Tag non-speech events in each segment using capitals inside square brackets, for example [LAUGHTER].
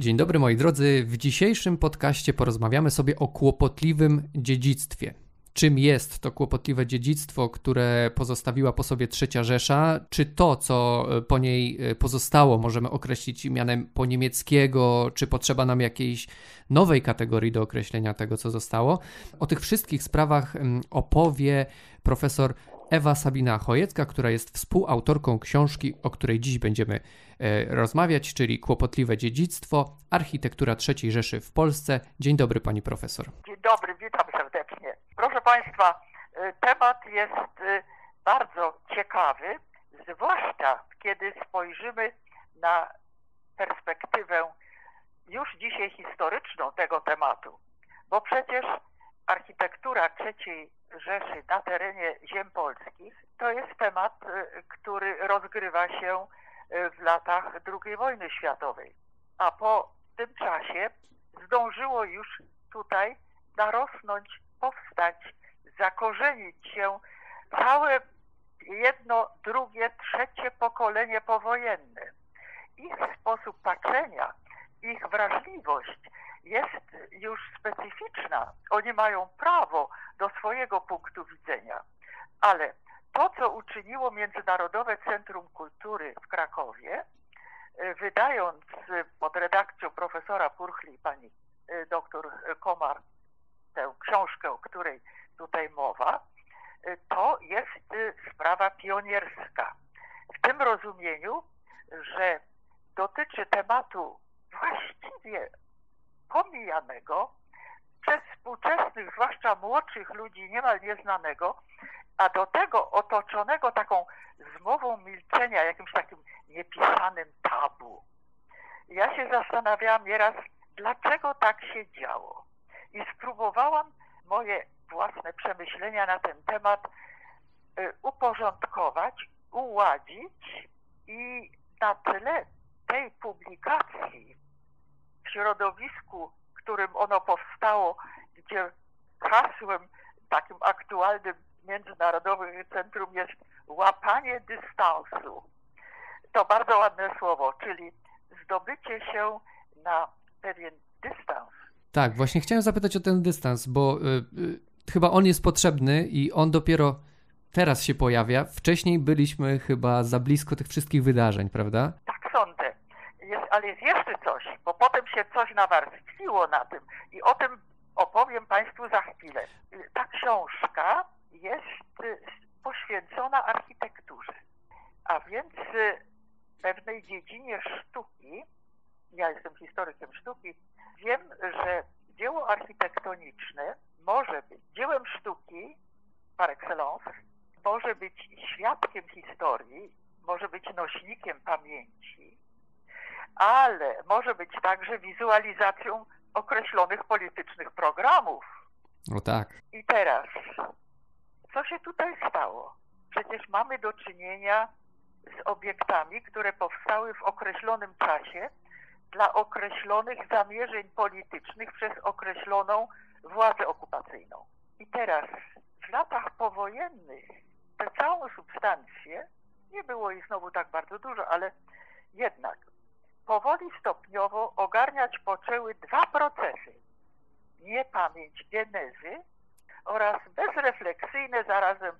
Dzień dobry moi drodzy. W dzisiejszym podcaście porozmawiamy sobie o kłopotliwym dziedzictwie. Czym jest to kłopotliwe dziedzictwo, które pozostawiła po sobie trzecia Rzesza? Czy to, co po niej pozostało, możemy określić mianem po niemieckiego? Czy potrzeba nam jakiejś nowej kategorii do określenia tego, co zostało? O tych wszystkich sprawach mm, opowie profesor Ewa Sabina Chojecka, która jest współautorką książki, o której dziś będziemy e, rozmawiać, czyli Kłopotliwe dziedzictwo, architektura III Rzeszy w Polsce. Dzień dobry pani profesor. Dzień dobry, witam serdecznie. Proszę państwa, e, temat jest e, bardzo ciekawy, zwłaszcza kiedy spojrzymy na perspektywę już dzisiaj historyczną tego tematu, bo przecież architektura III Rzeszy na terenie ziem polskich, to jest temat, y, który rozgrywa się y, w latach II wojny światowej. A po tym czasie zdążyło już tutaj narosnąć, powstać, zakorzenić się całe jedno, drugie, trzecie pokolenie powojenne. Ich sposób patrzenia, ich wrażliwość jest już specyficzna. Oni mają prawo do swojego punktu widzenia. Ale to, co uczyniło Międzynarodowe Centrum Kultury w Krakowie, e, wydając pod redakcją profesora Purchli, pani e, doktor Komar, tę książkę, o której tutaj mowa, e, to jest sprawa pionierska. W tym rozumieniu, że dotyczy tematu właściwie pomijanego, przez współczesnych, zwłaszcza młodszych ludzi, niemal nieznanego, a do tego otoczonego taką zmową milczenia, jakimś takim niepisanym tabu. Ja się zastanawiałam nieraz, dlaczego tak się działo. I spróbowałam moje własne przemyślenia na ten temat y, uporządkować, uładzić i na tyle tej publikacji w środowisku którym ono powstało, gdzie hasłem takim aktualnym Międzynarodowym Centrum jest łapanie dystansu. To bardzo ładne słowo, czyli zdobycie się na pewien dystans. Tak, właśnie chciałem zapytać o ten dystans, bo y, y, chyba on jest potrzebny i on dopiero teraz się pojawia. Wcześniej byliśmy chyba za blisko tych wszystkich wydarzeń, prawda? Tak. Jest, ale jest jeszcze coś, bo potem się coś nawarstwiło na tym i o tym opowiem Państwu za chwilę. Ta książka jest poświęcona architekturze, a więc pewnej dziedzinie sztuki. Ja jestem historykiem sztuki. Wiem, że dzieło architektoniczne może być dziełem sztuki par excellence, może być świadkiem historii, może być nośnikiem pamięci, ale może być także wizualizacją określonych politycznych programów. No tak. I teraz, co się tutaj stało? Przecież mamy do czynienia z obiektami, które powstały w określonym czasie dla określonych zamierzeń politycznych przez określoną władzę okupacyjną. I teraz, w latach powojennych, tę całą substancję, nie było ich znowu tak bardzo dużo, ale jednak powoli stopniowo ogarniać poczęły dwa procesy. Niepamięć genezy oraz bezrefleksyjne, zarazem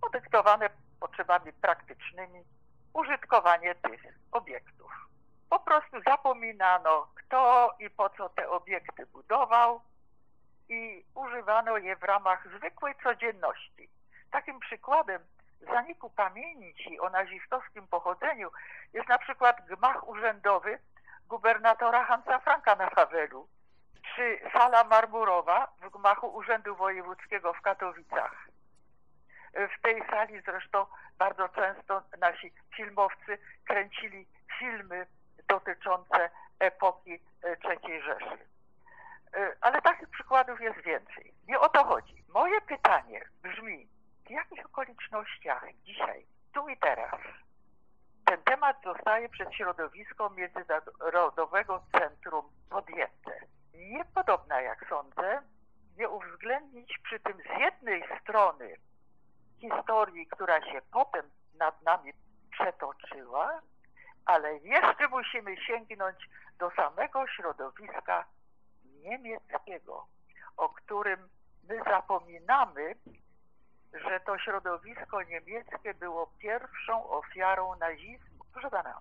podyktowane potrzebami praktycznymi, użytkowanie tych obiektów. Po prostu zapominano, kto i po co te obiekty budował i używano je w ramach zwykłej codzienności. Takim przykładem zaniku pamięci o nazistowskim pochodzeniu jest na przykład gmach urzędowy gubernatora Hansa Franka na Wawelu, czy sala marmurowa w gmachu Urzędu Wojewódzkiego w Katowicach. W tej sali zresztą bardzo często nasi filmowcy kręcili filmy dotyczące epoki III Rzeszy. Ale takich przykładów jest więcej. Nie o to chodzi. Moje pytanie brzmi, w jakich okolicznościach dzisiaj, tu i teraz, ten temat zostaje przez środowisko Międzynarodowego Centrum podjęte. Niepodobna, jak sądzę, nie uwzględnić przy tym z jednej strony historii, która się potem nad nami przetoczyła ale jeszcze musimy sięgnąć do samego środowiska niemieckiego, o którym my zapominamy, że to środowisko niemieckie było pierwszą ofiarą nazizmu. Proszę pana,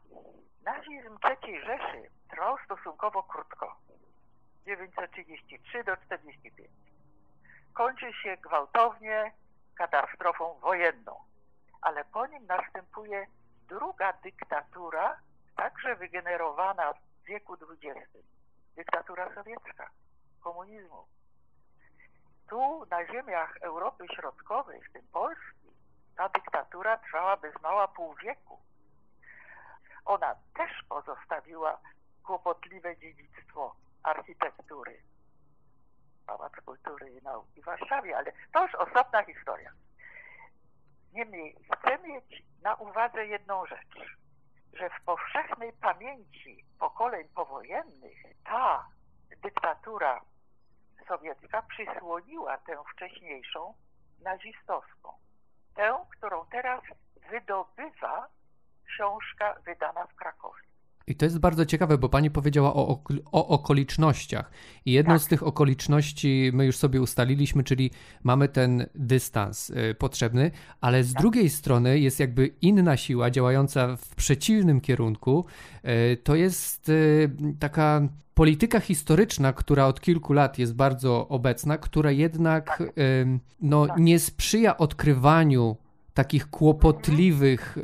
nazizm III Rzeszy trwał stosunkowo krótko. 933 do 45. Kończy się gwałtownie katastrofą wojenną, ale po nim następuje druga dyktatura, także wygenerowana w wieku XX. Dyktatura sowiecka, komunizmu. Tu na ziemiach Europy Środkowej, w tym Polski, ta dyktatura trwała bez mała pół wieku. Ona też pozostawiła kłopotliwe dziedzictwo architektury. Pałac Kultury i Nauki w Warszawie, ale to już osobna historia. Niemniej chcę mieć na uwadze jedną rzecz, że w powszechnej pamięci pokoleń powojennych ta dyktatura sowiecka przysłoniła tę wcześniejszą nazistowską. Tę, którą teraz wydobywa książka wydana w Krakowie. I to jest bardzo ciekawe, bo pani powiedziała o, o okolicznościach. I jedną tak. z tych okoliczności my już sobie ustaliliśmy, czyli mamy ten dystans y, potrzebny, ale z tak. drugiej strony jest jakby inna siła działająca w przeciwnym kierunku. Y, to jest y, taka polityka historyczna, która od kilku lat jest bardzo obecna, która jednak tak. no, tak. nie sprzyja odkrywaniu takich kłopotliwych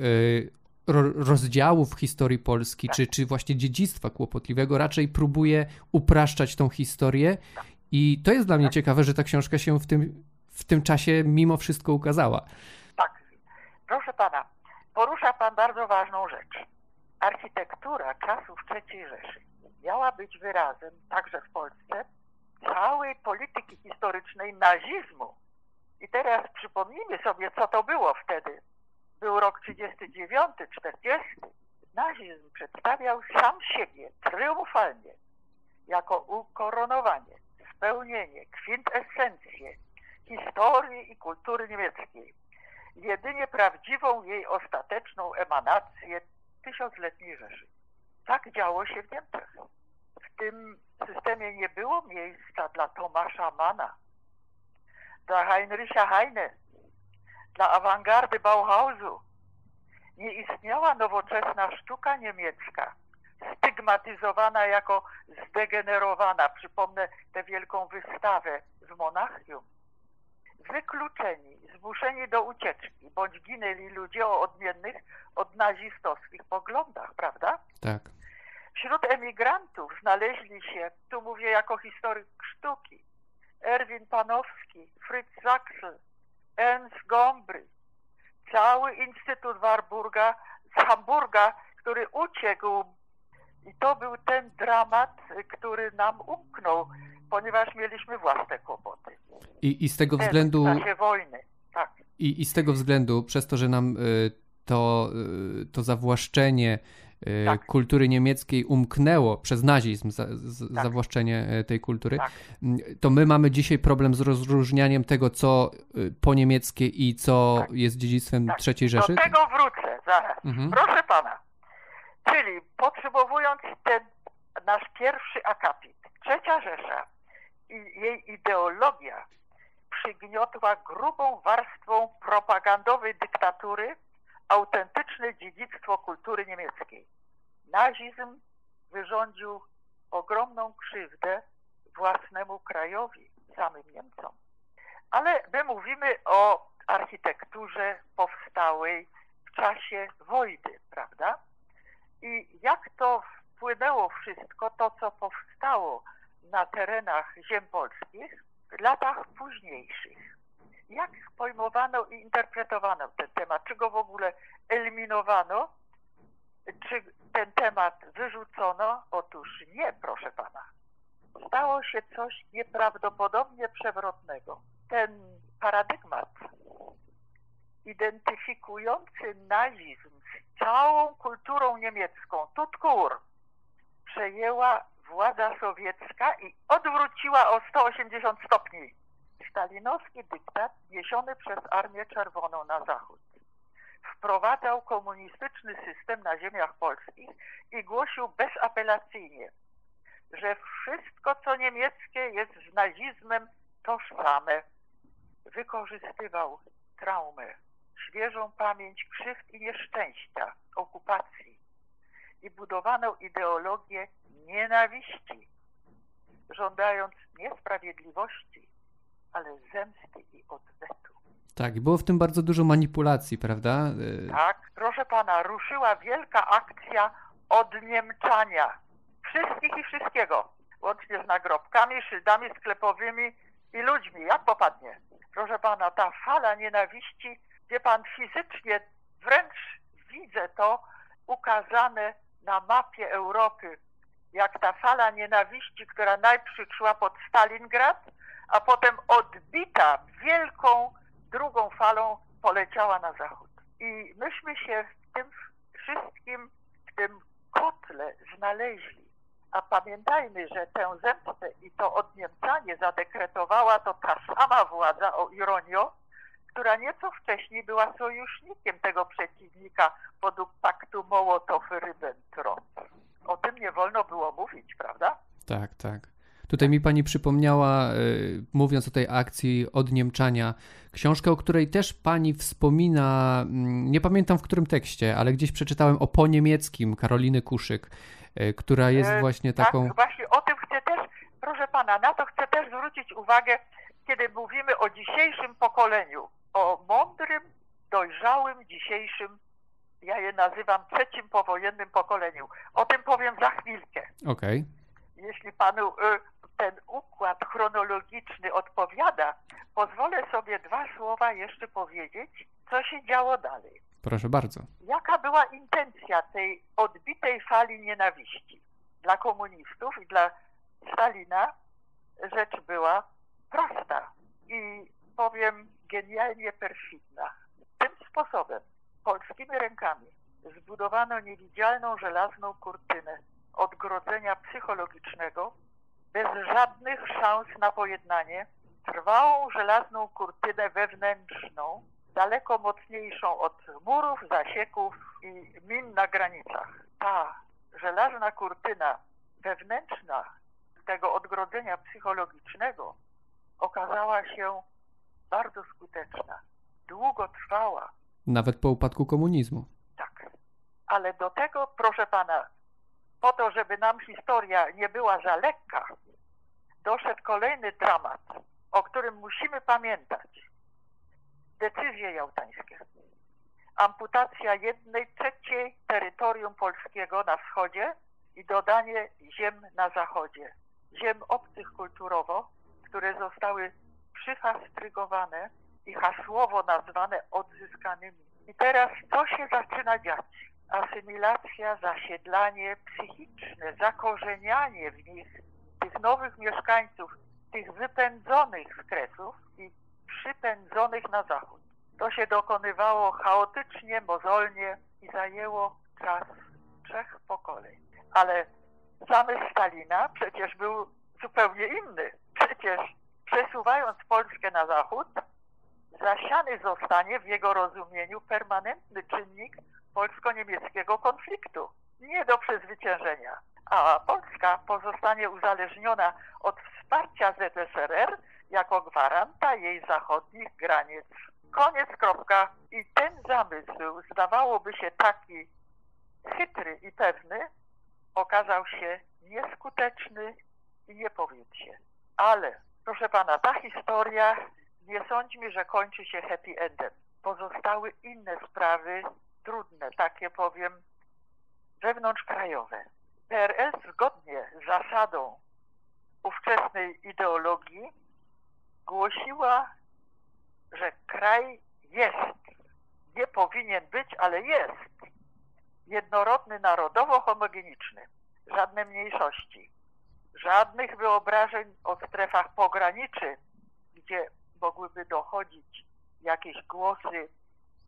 rozdziałów historii Polski, tak. czy, czy właśnie dziedzictwa kłopotliwego, raczej próbuje upraszczać tą historię. I to jest dla mnie tak. ciekawe, że ta książka się w tym, w tym czasie mimo wszystko ukazała. Tak. Proszę pana, porusza pan bardzo ważną rzecz. Architektura czasów III Rzeszy miała być wyrazem, także w Polsce, całej polityki historycznej nazizmu. I teraz przypomnijmy sobie, co to było wtedy był rok 39, 40. Nazizm przedstawiał sam siebie triumfalnie jako ukoronowanie, spełnienie, kwintesencję historii i kultury niemieckiej. Jedynie prawdziwą jej ostateczną emanację tysiącletniej Rzeszy. Tak działo się w Niemczech. W tym systemie nie było miejsca dla Tomasza Mana, dla Heinricha Heine, dla awangardy Bauhausu nie istniała nowoczesna sztuka niemiecka, stygmatyzowana jako zdegenerowana. Przypomnę tę wielką wystawę w Monachium. Wykluczeni, zmuszeni do ucieczki, bądź ginęli ludzie o odmiennych od nazistowskich poglądach, prawda? Tak. Wśród emigrantów znaleźli się, tu mówię jako historyk sztuki, Erwin Panowski, Fritz Sachse, Ernst Gombry, cały Instytut Warburga z Hamburga, który uciekł. I to był ten dramat, który nam umknął, ponieważ mieliśmy własne kłopoty. I, i z tego względu. W czasie wojny, tak. I, I z tego względu, przez to, że nam y, to, y, to zawłaszczenie tak. kultury niemieckiej umknęło przez nazizm, za, z, tak. zawłaszczenie y, tej kultury, tak. Mm, to my mamy dzisiaj problem z rozróżnianiem tego, co y, po niemieckie i co tak. jest dziedzictwem tak. III Rzeszy? Do tego wrócę zaraz. Mhm. Proszę pana. Czyli podsumowując ten nasz pierwszy akapit, Trzecia Rzesza i jej ideologia przygniotła grubą warstwą propagandowej dyktatury autentyczne dziedzictwo kultury niemieckiej. Nazizm wyrządził ogromną krzywdę własnemu krajowi, samym Niemcom. Ale my mówimy o architekturze powstałej w czasie wojny, prawda? I jak to wpłynęło wszystko, to co powstało na terenach ziem polskich w latach późniejszych jak pojmowano i interpretowano ten temat? Czy go w ogóle eliminowano? Czy ten temat wyrzucono? Otóż nie, proszę pana. Stało się coś nieprawdopodobnie przewrotnego. Ten paradygmat identyfikujący nazizm z całą kulturą niemiecką, Tutkur, przejęła władza sowiecka i odwróciła o 180 stopni stalinowski dyktat niesiony przez Armię Czerwoną na zachód. wprowadzał komunistyczny system na ziemiach polskich i głosił bezapelacyjnie, że wszystko co niemieckie jest z nazizmem tożsame. Wykorzystywał traumę, świeżą pamięć krzywd i nieszczęścia, okupacji i budowano ideologię nienawiści, żądając nie sprawiedliwości, ale zemsty i odwetu. Tak, było w tym bardzo dużo manipulacji, prawda? Y, tak, proszę pana, ruszyła wielka akcja odniemczania wszystkich i wszystkiego, łącznie z nagrobkami, szyldami sklepowymi i ludźmi, jak popadnie. Proszę pana, ta fala nienawiści, gdzie pan fizycznie wręcz widzę to ukazane na mapie Europy, jak ta fala nienawiści, która najpierw szła pod Stalingrad, a potem odbita wielką drugą falą poleciała na zachód. I myśmy się w tym wszystkim, w tym kotle znaleźli. A pamiętajmy, że tę zemstę i to odniemcanie zadekretowała to ta sama władza, o ironio, która nieco wcześniej była sojusznikiem tego przeciwnika podług paktu Mołotow-Ribbentrop. O tym nie wolno było mówić, prawda? Tak, tak. Tutaj mi pani przypomniała, y, mówiąc o tej akcji odniemczania, książkę, o której też pani wspomina, mm, nie pamiętam w którym tekście, ale gdzieś przeczytałem o po niemieckim Karoliny Kuszyk, y, która jest e, właśnie taką. Tak, właśnie o tym chcę też, proszę pana, na to chcę też zwrócić uwagę, kiedy mówimy o dzisiejszym pokoleniu, o mądrym, dojrzałym dzisiejszym, ja je nazywam trzecim powojennym pokoleniu. O tym powiem za chwilkę. Okej. Okay. Jeśli panu y, ten układ chronologiczny odpowiada, pozwolę sobie dwa słowa jeszcze powiedzieć, co się działo dalej. Proszę bardzo. Jaka była intencja tej odbitej fali nienawiści? Dla komunistów i dla Stalina rzecz była prosta i powiem genialnie perfidna. Tym sposobem, polskimi rękami, zbudowano niewidzialną żelazną kurtynę odgrodzenia psychologicznego bez żadnych szans na pojednanie, trwałą żelazną kurtynę wewnętrzną, daleko mocniejszą od murów, zasieków i min na granicach. Ta żelazna kurtyna wewnętrzna tego odgrodzenia psychologicznego okazała się bardzo skuteczna, długo trwała. Nawet po upadku komunizmu. Tak. Ale do tego, proszę pana, po to, żeby nam historia nie była za lekka, doszedł kolejny dramat, o którym musimy pamiętać. Decyzje jałtańskie. Amputacja jednej trzeciej terytorium polskiego na wschodzie i dodanie ziem na zachodzie. Ziem obcych kulturowo, które zostały przyfastrygowane i hasłowo nazwane odzyskanymi. I teraz co się zaczyna dziać? Asymilacja, zasiedlanie psychiczne, zakorzenianie w nich tych nowych mieszkańców, tych wypędzonych z Kresów i przypędzonych na zachód. To się dokonywało chaotycznie, mozolnie i zajęło czas trzech pokoleń. Ale zamysł Stalina przecież był zupełnie inny. Przecież przesuwając Polskę na zachód, zasiany zostanie w jego rozumieniu permanentny czynnik polsko-niemieckiego konfliktu. Nie do przezwyciężenia. A Polska pozostanie uzależniona od wsparcia ZSRR jako gwaranta jej zachodnich granic. Koniec, kropka. I ten zamysł, zdawałoby się taki chytry i pewny, okazał się nieskuteczny i nie się. Ale, proszę pana, ta historia nie sądźmy, że kończy się happy endem. Pozostały inne sprawy, trudne, takie powiem, wewnątrzkrajowe. PRL zgodnie z zasadą ówczesnej ideologii głosiła, że kraj jest, nie powinien być, ale jest jednorodny narodowo homogeniczny, żadne mniejszości, żadnych wyobrażeń o strefach pograniczy, gdzie mogłyby dochodzić jakieś głosy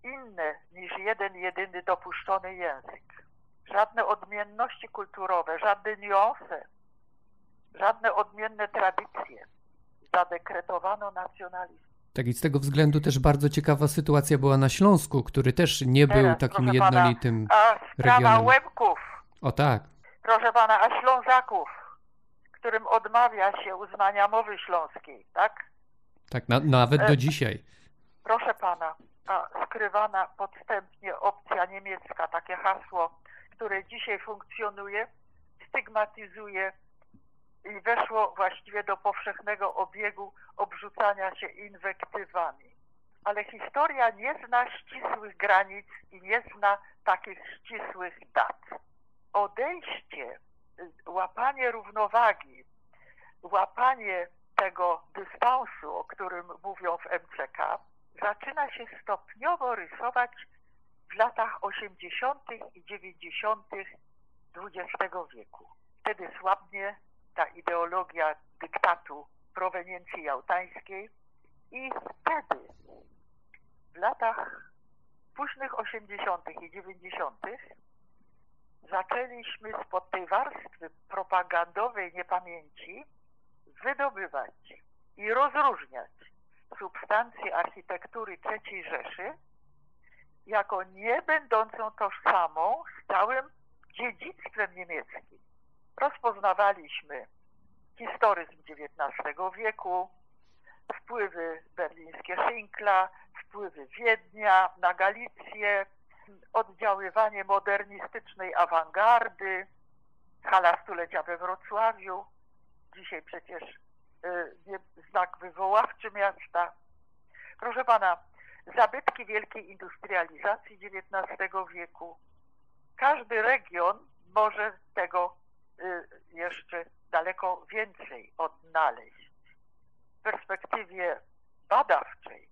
inne niż jeden jedyny dopuszczony język. Żadne odmienności kulturowe, żadne niuanse, żadne odmienne tradycje. Zadekretowano nacjonalizm. Tak i z tego względu też bardzo ciekawa sytuacja była na Śląsku, który też nie był Teraz, takim jednolitym Pana, a regionem. Łebków, O tak, proszę pana, a Ślązaków, którym odmawia się uznania mowy śląskiej, tak? tak na, nawet E, do dzisiaj. Proszę pana, a skrywana podstępnie opcja niemiecka, takie hasło, które dzisiaj funkcjonuje, stygmatyzuje i weszło właściwie do powszechnego obiegu obrzucania się inwektywami. Ale historia nie zna ścisłych granic i nie zna takich ścisłych dat. Odejście, łapanie równowagi, łapanie tego dystansu, o którym mówią w MCK, zaczyna się stopniowo rysować w latach 80. i 90. XX wieku. Wtedy słabnie ta ideologia dyktatu proweniencji jałtańskiej i wtedy w latach późnych 80. i 90. zaczęliśmy spod tej warstwy propagandowej niepamięci wydobywać i rozróżniać substancje architektury III Rzeszy jako nie będącą tożsamą z całym dziedzictwem niemieckim. Rozpoznawaliśmy historyzm XIX wieku, wpływy berlińskie Szynkla, wpływy Wiednia na Galicję, oddziaływanie modernistycznej awangardy, hala stulecia we Wrocławiu, dzisiaj przecież znak wywoławczy miasta. Proszę pana, zabytki wielkiej industrializacji XIX wieku. Każdy region może tego y, jeszcze daleko więcej odnaleźć. W perspektywie badawczej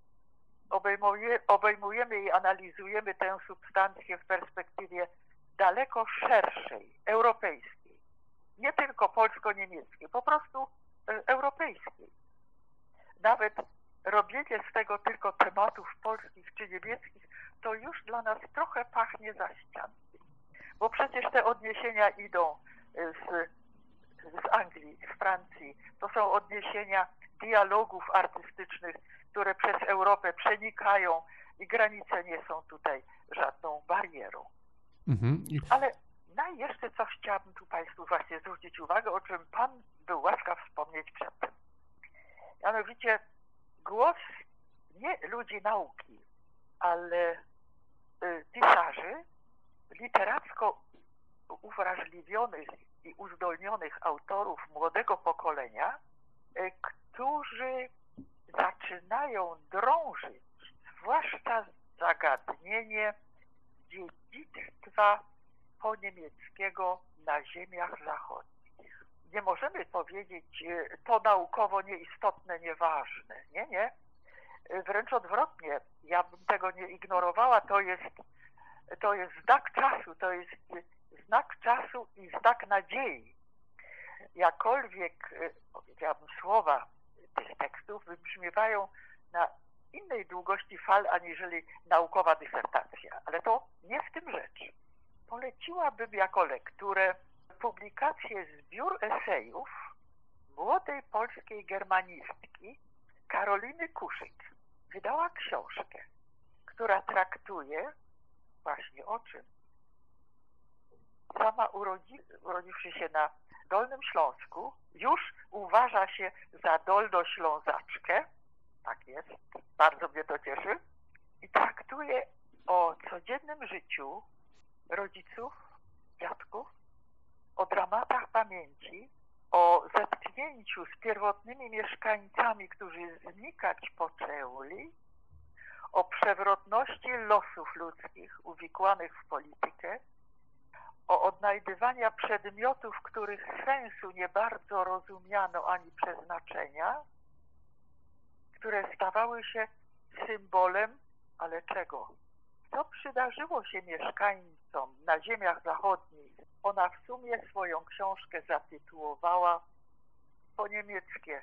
obejmuje, obejmujemy i analizujemy tę substancję w perspektywie daleko szerszej, europejskiej. Nie tylko polsko-niemieckiej, po prostu e, europejskiej. Nawet robienie z tego tylko tematów polskich czy niemieckich, to już dla nas trochę pachnie za ściankiem. Bo przecież te odniesienia idą y, z, z Anglii, z Francji. To są odniesienia dialogów artystycznych, które przez Europę przenikają i granice nie są tutaj żadną barierą. Mhm. Ale na jeszcze coś chciałabym tu Państwu właśnie zwrócić uwagę, o czym Pan był łaskaw wspomnieć przedtem. Mianowicie głos nie ludzi nauki, ale y, pisarzy, literacko uwrażliwionych i uzdolnionych autorów młodego pokolenia, y, którzy zaczynają drążyć zwłaszcza zagadnienie dziedzictwa poniemieckiego na ziemiach zachodnich. Nie możemy powiedzieć, e, to naukowo nieistotne, nieważne. Nie, nie. E, Wręcz odwrotnie, ja bym tego nie ignorowała, to jest, to jest znak czasu, to jest znak czasu i znak nadziei. Jakkolwiek, e, powiedziałabym, słowa tych tekstów wybrzmiewają na innej długości fal aniżeli naukowa dysertacja, ale to nie w tym rzecz. Poleciłabym jako lekturę publikację zbiór esejów młodej polskiej germanistki Karoliny Kuszyk. Wydała książkę, która traktuje właśnie o czym. Sama urodzi, urodziwszy się na Dolnym Śląsku, już uważa się za dolnoślązaczkę, tak jest, bardzo mnie to cieszy, i traktuje o codziennym życiu rodziców, dziadków, o dramatach pamięci, o zetknięciu z pierwotnymi mieszkańcami, którzy znikać poczęli, o przewrotności losów ludzkich uwikłanych w politykę, o odnajdywania przedmiotów, których sensu nie bardzo rozumiano ani przeznaczenia, które stawały się symbolem, ale czego? Co przydarzyło się mieszkańcom na ziemiach zachodnich? Ona w sumie swoją książkę zatytułowała po niemieckie.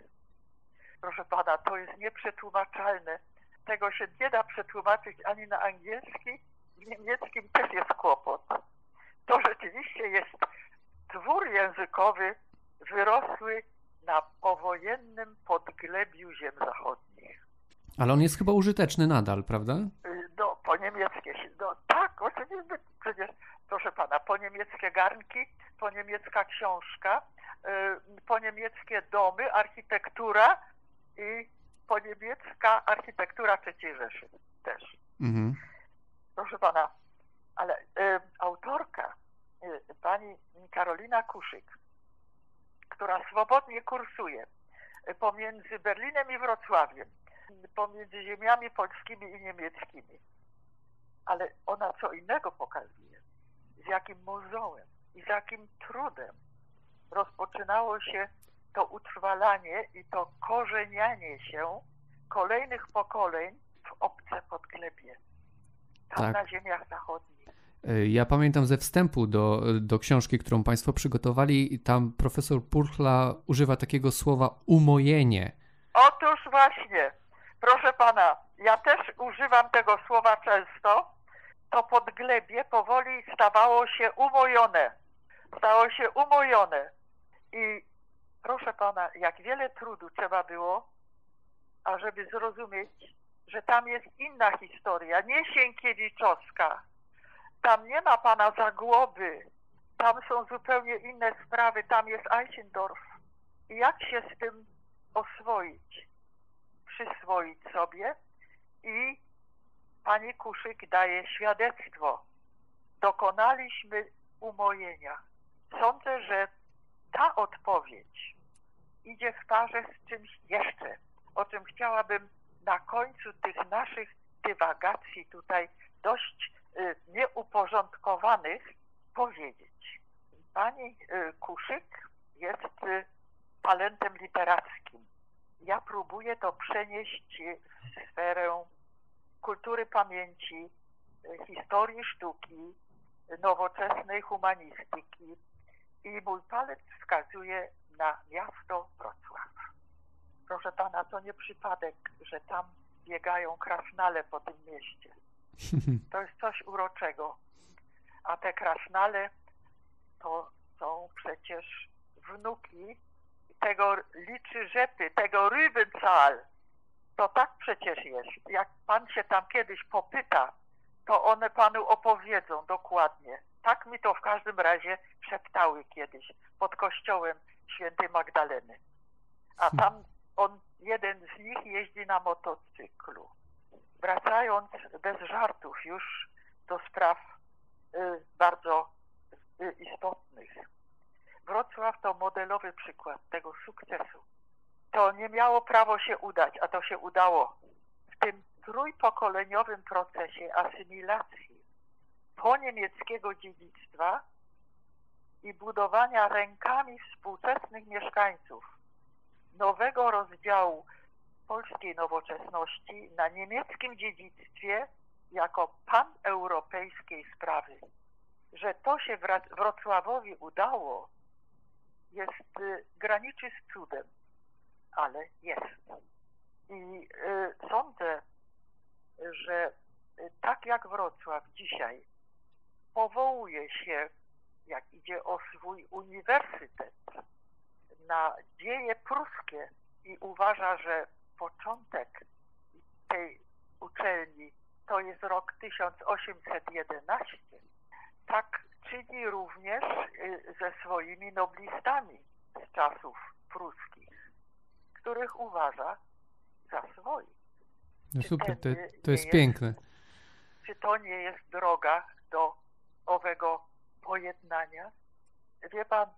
Proszę pana, to jest nieprzetłumaczalne. Tego się nie da przetłumaczyć ani na angielski, w niemieckim też jest kłopot. To rzeczywiście jest twór językowy wyrosły na powojennym podglebiu ziem zachodnich. Ale on jest chyba użyteczny nadal, prawda? No, po niemieckie. No, tak, oczywiście. Przecież, proszę pana, po niemieckie garnki, po niemiecka książka, po niemieckie domy, architektura i po niemiecka architektura III Rzeszy też. Mhm. Proszę pana, ale y, autorka, y, pani Karolina Kuszyk, która swobodnie kursuje pomiędzy Berlinem i Wrocławiem, pomiędzy ziemiami polskimi i niemieckimi, ale ona co innego pokazuje, z jakim muzeum i z jakim trudem rozpoczynało się to utrwalanie i to korzenianie się kolejnych pokoleń w obce podglebie, tam tak. na ziemiach zachodnich. E, ja pamiętam ze wstępu do, do książki, którą Państwo przygotowali, tam profesor Purchla używa takiego słowa umojenie. Otóż właśnie, proszę Pana, ja też używam tego słowa często. To podglebie powoli stawało się umojone. Stało się umojone. I proszę Pana, jak wiele trudu trzeba było, ażeby zrozumieć, że tam jest inna historia, nie Sienkiewiczowska. Tam nie ma Pana Zagłoby. Tam są zupełnie inne sprawy. Tam jest Eichendorf. I jak się z tym oswoić? Przyswoić sobie i Pani Kuszyk daje świadectwo. Dokonaliśmy umojenia. Sądzę, że ta odpowiedź idzie w parze z czymś jeszcze, o czym chciałabym na końcu tych naszych dywagacji tutaj dość y, nieuporządkowanych powiedzieć. Pani y, Kuszyk jest y, talentem literackim. Ja próbuję to przenieść w sferę kultury pamięci, historii sztuki, nowoczesnej humanistyki, i mój palec wskazuje na miasto Wrocław. Proszę pana, to nie przypadek, że tam biegają krasnale po tym mieście. [LAUGHS] To jest coś uroczego. A te krasnale to są przecież wnuki tego liczy rzepy, tego rybencal. To tak przecież jest. Jak pan się tam kiedyś popyta, to one panu opowiedzą dokładnie. Tak mi to w każdym razie szeptały kiedyś pod kościołem świętej Magdaleny. A tam on, jeden z nich jeździ na motocyklu. Wracając bez żartów już do spraw y, bardzo y, istotnych. Wrocław to modelowy przykład tego sukcesu. To nie miało prawo się udać, a to się udało. W tym trójpokoleniowym procesie asymilacji po niemieckiego dziedzictwa i budowania rękami współczesnych mieszkańców nowego rozdziału polskiej nowoczesności na niemieckim dziedzictwie jako paneuropejskiej sprawy. Że to się Wrocławowi udało, jest y, graniczy z cudem, ale jest. I y, sądzę, że y, tak jak Wrocław dzisiaj powołuje się, jak idzie o swój uniwersytet, na dzieje pruskie i uważa, że początek tej uczelni to jest rok 1811, tak czyni również y, ze swoimi noblistami z czasów pruskich, których uważa za swoich. No super, to, to jest piękne. Czy to nie jest droga do owego pojednania. Wie pan,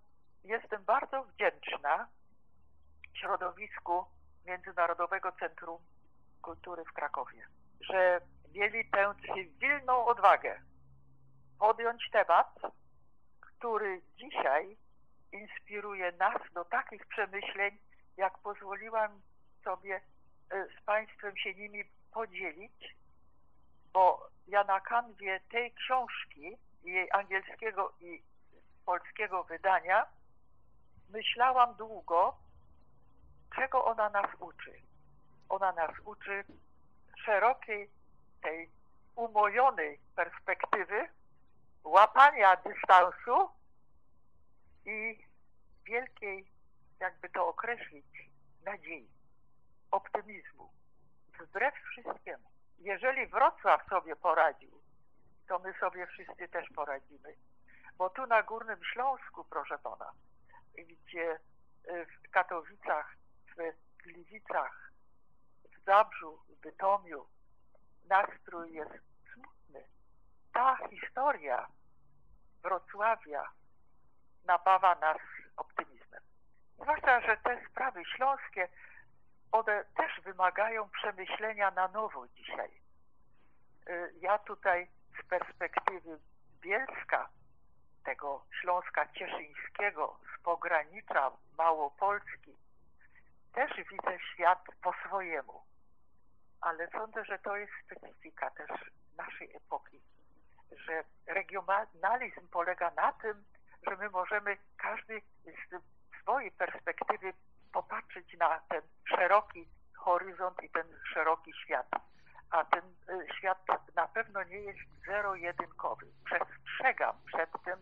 jestem bardzo wdzięczna środowisku Międzynarodowego Centrum Kultury w Krakowie, że mieli tę cywilną odwagę podjąć temat, który dzisiaj inspiruje nas do takich przemyśleń, jak pozwoliłam sobie e, z Państwem się nimi podzielić, bo ja na kanwie tej książki jej angielskiego i polskiego wydania, myślałam długo, czego ona nas uczy. Ona nas uczy szerokiej, tej umojonej perspektywy, łapania dystansu i wielkiej, jakby to określić, nadziei, optymizmu. wbrew wszystkiemu. Jeżeli Wrocław sobie poradził, to my sobie wszyscy też poradzimy. Bo tu na Górnym Śląsku, proszę pana, gdzie y, w Katowicach, w Gliwicach, w Zabrzu, w Bytomiu nastrój jest smutny. Ta historia Wrocławia napawa nas optymizmem. Zwłaszcza, że te sprawy śląskie, one też wymagają przemyślenia na nowo dzisiaj. Y, ja tutaj z perspektywy Bielska, tego Śląska Cieszyńskiego, z pogranicza Małopolski, też widzę świat po swojemu. Ale sądzę, że to jest specyfika też naszej epoki, że regionalizm polega na tym, że my możemy każdy z swojej perspektywy popatrzeć na ten szeroki horyzont i ten szeroki świat. A ten y, świat na pewno nie jest zero-jedynkowy. Przestrzegam przed tym,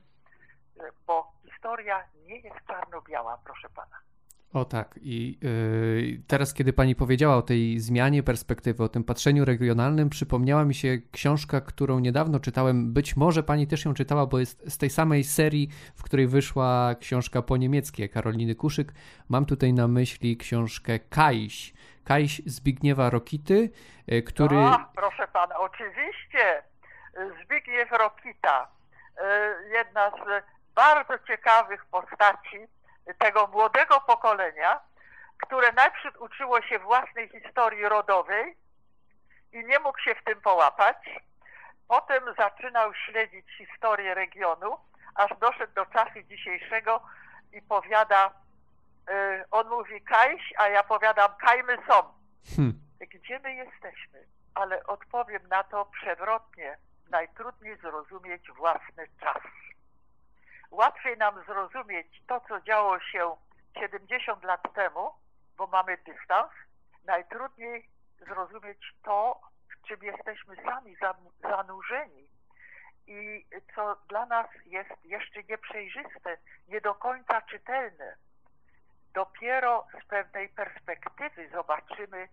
y, bo historia nie jest czarno-biała, proszę pana. O tak. I yy, teraz, kiedy pani powiedziała o tej zmianie perspektywy, o tym patrzeniu regionalnym, przypomniała mi się książka, którą niedawno czytałem. Być może pani też ją czytała, bo jest z tej samej serii, w której wyszła książka po niemieckie Karoliny Kuszyk. Mam tutaj na myśli książkę Kajś. Kajś Zbigniewa Rokity, yy, który. O, proszę pana, oczywiście. Zbigniew Rokita, yy, jedna z bardzo ciekawych postaci tego młodego pokolenia, które najpierw uczyło się własnej historii rodowej i nie mógł się w tym połapać. Potem zaczynał śledzić historię regionu, aż doszedł do czasu dzisiejszego i powiada, y, on mówi kajś, a ja powiadam kajmy są. Hmm. Gdzie my jesteśmy? Ale odpowiem na to przewrotnie. Najtrudniej zrozumieć własny czas łatwiej nam zrozumieć to, co działo się 70 lat temu, bo mamy dystans. Najtrudniej zrozumieć to, w czym jesteśmy sami zanurzeni i co dla nas jest jeszcze nieprzejrzyste, nie do końca czytelne. Dopiero z pewnej perspektywy zobaczymy,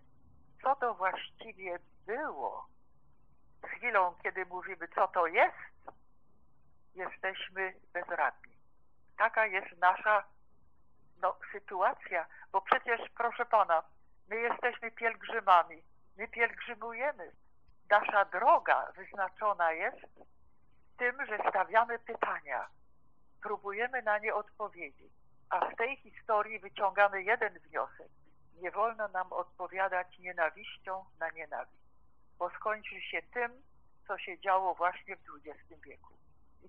co to właściwie było. Z chwilą, kiedy mówimy, co to jest, jesteśmy bezradni. Taka jest nasza no, sytuacja, bo przecież, proszę pana, my jesteśmy pielgrzymami, my pielgrzymujemy. Nasza droga wyznaczona jest tym, że stawiamy pytania, próbujemy na nie odpowiedzieć, a z tej historii wyciągamy jeden wniosek. Nie wolno nam odpowiadać nienawiścią na nienawiść, bo skończy się tym, co się działo właśnie w XX wieku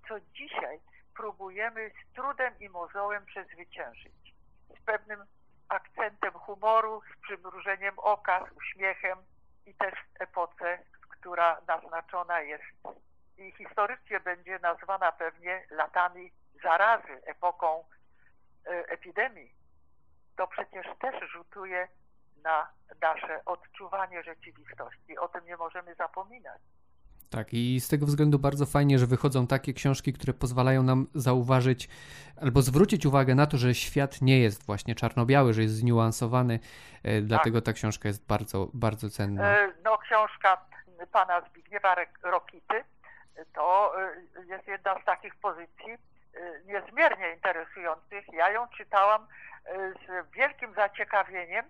co dzisiaj próbujemy z trudem i mozołem przezwyciężyć. Z pewnym akcentem humoru, z przymrużeniem oka, z uśmiechem i też w epoce, która naznaczona jest i historycznie będzie nazwana pewnie latami zarazy, epoką e, epidemii. To przecież też rzutuje na nasze odczuwanie rzeczywistości. O tym nie możemy zapominać. Tak, i z tego względu bardzo fajnie, że wychodzą takie książki, które pozwalają nam zauważyć albo zwrócić uwagę na to, że świat nie jest właśnie czarno-biały, że jest zniuansowany. E, dlatego tak. ta książka jest bardzo, bardzo cenna. E, no, książka pana Zbigniewa Rokity to e, jest jedna z takich pozycji niezmiernie interesujących. Ja ją czytałam z wielkim zaciekawieniem,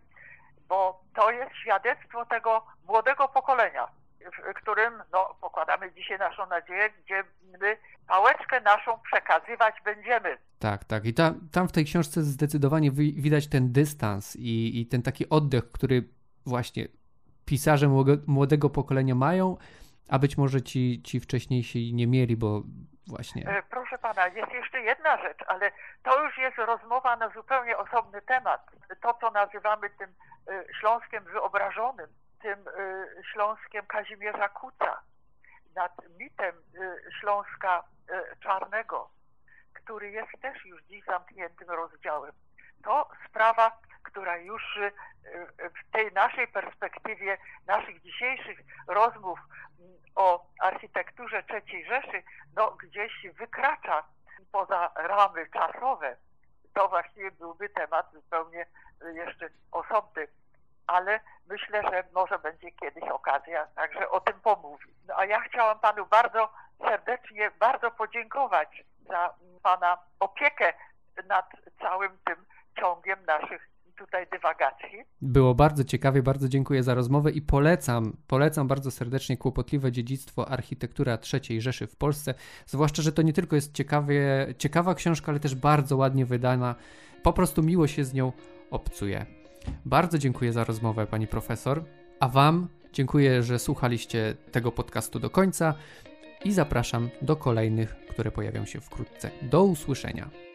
bo to jest świadectwo tego młodego pokolenia w którym no, pokładamy dzisiaj naszą nadzieję, gdzie my pałeczkę naszą przekazywać będziemy. Tak, tak. I ta, tam w tej książce zdecydowanie widać ten dystans i, i ten taki oddech, który właśnie pisarze młodego pokolenia mają, a być może ci, ci wcześniejsi nie mieli, bo właśnie. E, proszę pana, jest jeszcze jedna rzecz, ale to już jest rozmowa na zupełnie osobny temat. To, co nazywamy tym e, Śląskiem wyobrażonym tym y, Śląskiem Kazimierza Kuca, nad mitem y, Śląska y, Czarnego, który jest też już dziś zamkniętym rozdziałem. To sprawa, która już w tej naszej perspektywie, naszych dzisiejszych rozmów mm, o architekturze III Rzeszy, no gdzieś wykracza poza ramy czasowe. To właściwie byłby temat zupełnie jeszcze osobny ale myślę, że może będzie kiedyś okazja także o tym pomówić. No a ja chciałam panu bardzo serdecznie, bardzo podziękować za pana opiekę nad całym tym ciągiem naszych tutaj dywagacji. Było bardzo ciekawie, bardzo dziękuję za rozmowę i polecam, polecam bardzo serdecznie Kłopotliwe Dziedzictwo Architektura III Rzeszy w Polsce, zwłaszcza, że to nie tylko jest ciekawie, ciekawa książka, ale też bardzo ładnie wydana. Po prostu miło się z nią obcuje. Bardzo dziękuję za rozmowę, pani profesor, a wam dziękuję, że słuchaliście tego podcastu do końca i zapraszam do kolejnych, które pojawią się wkrótce. Do usłyszenia.